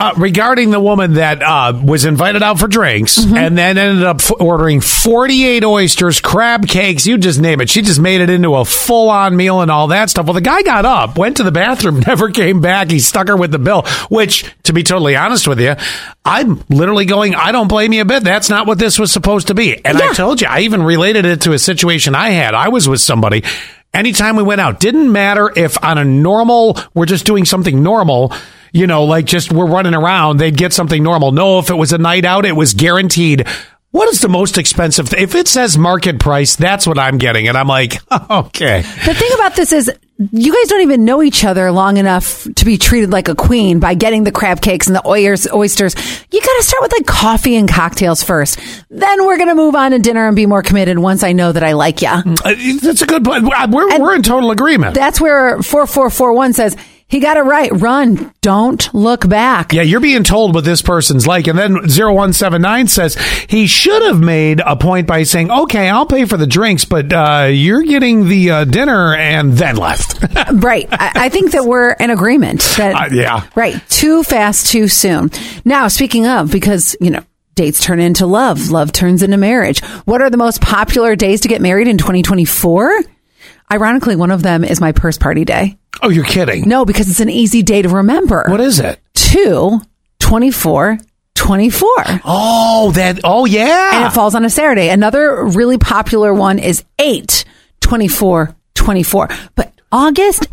Uh, regarding the woman that uh, was invited out for drinks Mm-hmm. and then ended up f- ordering 48 oysters, crab cakes, you just name it. She just made it into a full on meal and all that stuff. Well, the guy got up, went to the bathroom, never came back. He stuck her with the bill, which, to be totally honest with you, I'm literally going, I don't blame you a bit. That's not what this was supposed to be. And I told you, I even related it to a situation I had. I was with somebody. Anytime we went out, didn't matter if on a normal, we're just doing something normal, you know, like just we're running around, they'd get something normal. No, if it was a night out, it was guaranteed. What is the most expensive? If it says market price, that's what I'm getting. And I'm like, okay. The thing about this is, you guys don't even know each other long enough to be treated like a queen by getting the crab cakes and the oysters. Oysters. You got to start with like coffee and cocktails first. Then we're gonna move on to dinner and be more committed once I know that I like you. Uh, That's a good point. We're, And we're in total agreement. That's where four four four one says he got it right. Run, don't look back. Yeah, you're being told what this person's like. And then 0179 says he should have made a point by saying, okay, I'll pay for the drinks, but uh, you're getting the uh, dinner and then left. Right. I, I think that we're in agreement. That Uh, yeah. Right. Too fast, too soon. Now, speaking of, because you know. Dates turn into love. Love turns into marriage. What are the most popular days to get married in 2024? Ironically, one of them is my purse party day. oh, you're kidding. No, because it's an easy day to remember. What is it? 2 24 24. Oh, that. Oh, yeah. and it falls on a Saturday. Another really popular one is 8 24 24. But August,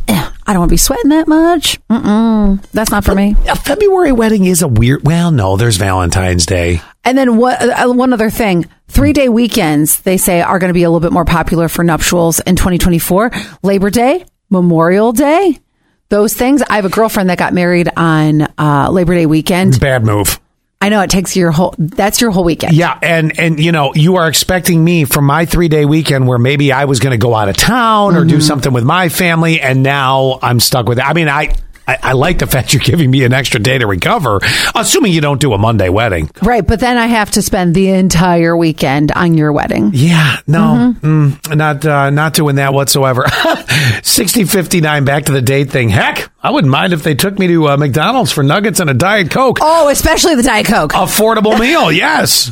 I don't want to be sweating that much. Mm-mm, that's not for me. a February wedding is a weird. Well, no, there's Valentine's Day. And then what? Uh, one other thing: three day weekends they say are going to be a little bit more popular for nuptials in 2024. Labor Day, Memorial Day, those things. I have a girlfriend that got married on uh, Labor Day weekend. Bad move. I know it takes your whole. That's your whole weekend. Yeah, and and you know, you are expecting me from my three day weekend where maybe I was going to go out of town or Mm-hmm. do something with my family, and now I'm stuck with it. I mean, I. I, I like the fact you're giving me an extra day to recover, assuming you don't do a Monday wedding. Right, but then I have to spend the entire weekend on your wedding. Yeah, no, Mm-hmm. mm, not uh, not doing that whatsoever. Sixty fifty nine. Back to the date thing. Heck, I wouldn't mind if they took me to uh, McDonald's for nuggets and a diet coke. Oh, especially the Diet Coke. Affordable meal, yes.